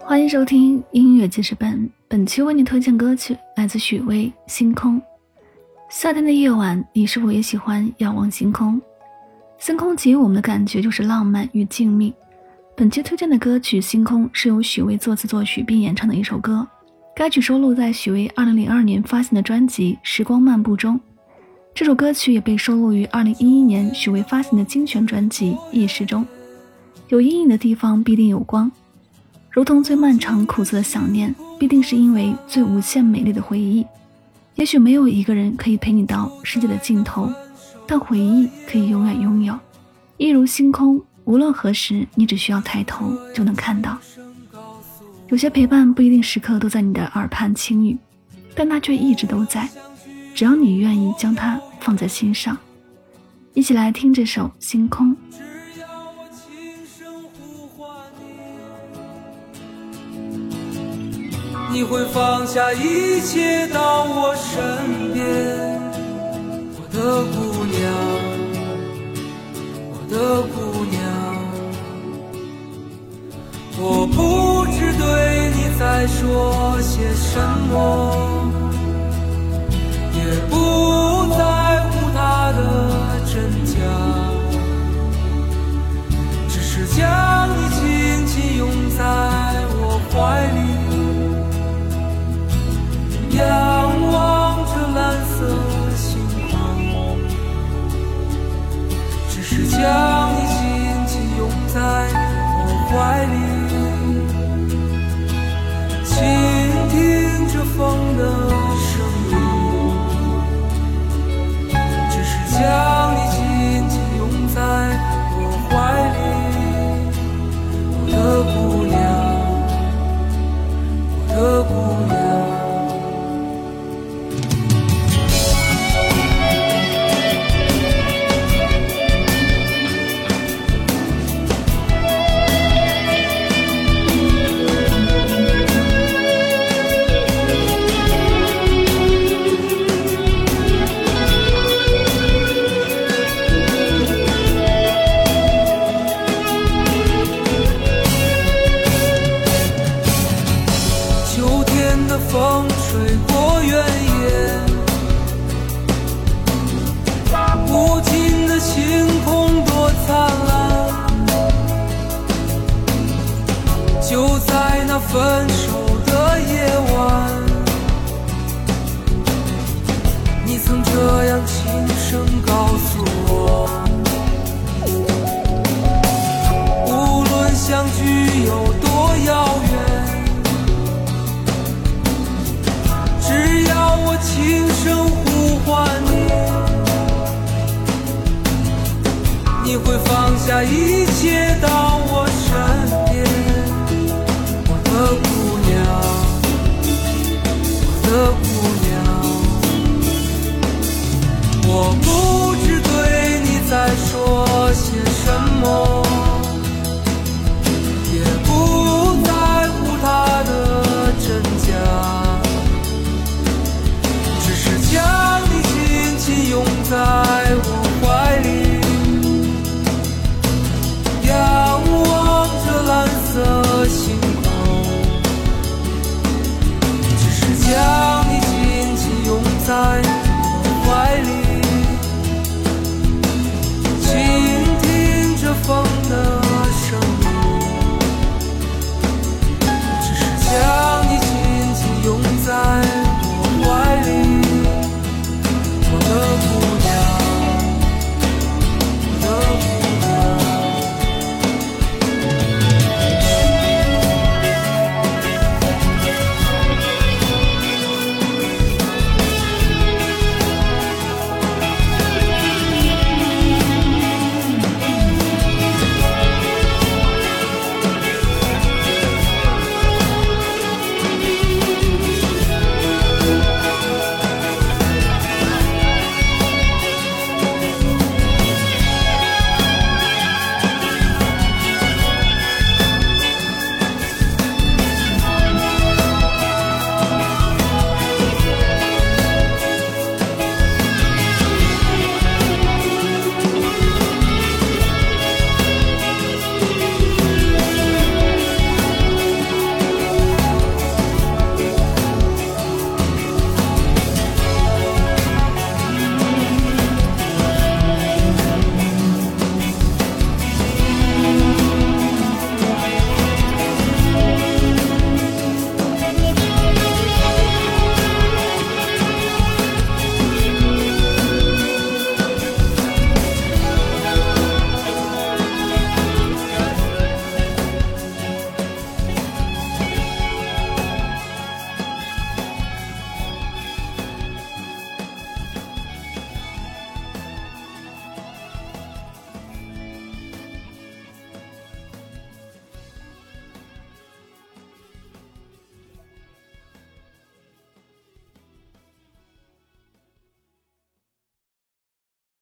欢迎收听音乐记事本，本期为你推荐歌曲来自许巍《星空》。夏天的夜晚，你是否也喜欢仰望星空？星空给予我们的感觉就是浪漫与静谧。本期推荐的歌曲《星空》是由许巍作词作曲并演唱的一首歌，该曲收录在许巍2002年发行的专辑《时光漫步》中。这首歌曲也被收录于2011年许巍发行的精选专辑《意识》中。有阴影的地方必定有光，如同最漫长苦涩的想念，必定是因为最无限美丽的回忆。也许没有一个人可以陪你到世界的尽头，但回忆可以永远拥有，一如星空。无论何时，你只需要抬头就能看到。有些陪伴不一定时刻都在你的耳畔轻语，但它却一直都在。只要你愿意将它放在心上，一起来听这首《星空》。你会放下一切到我身边，我的姑娘，我的姑娘。我不知对你在说些什么，怀里，倾听着风的声音，只是家。就在那分手的夜晚，你曾这样轻声告诉我：无论相聚有多遥远。只要我轻声呼唤你，你会放下一切到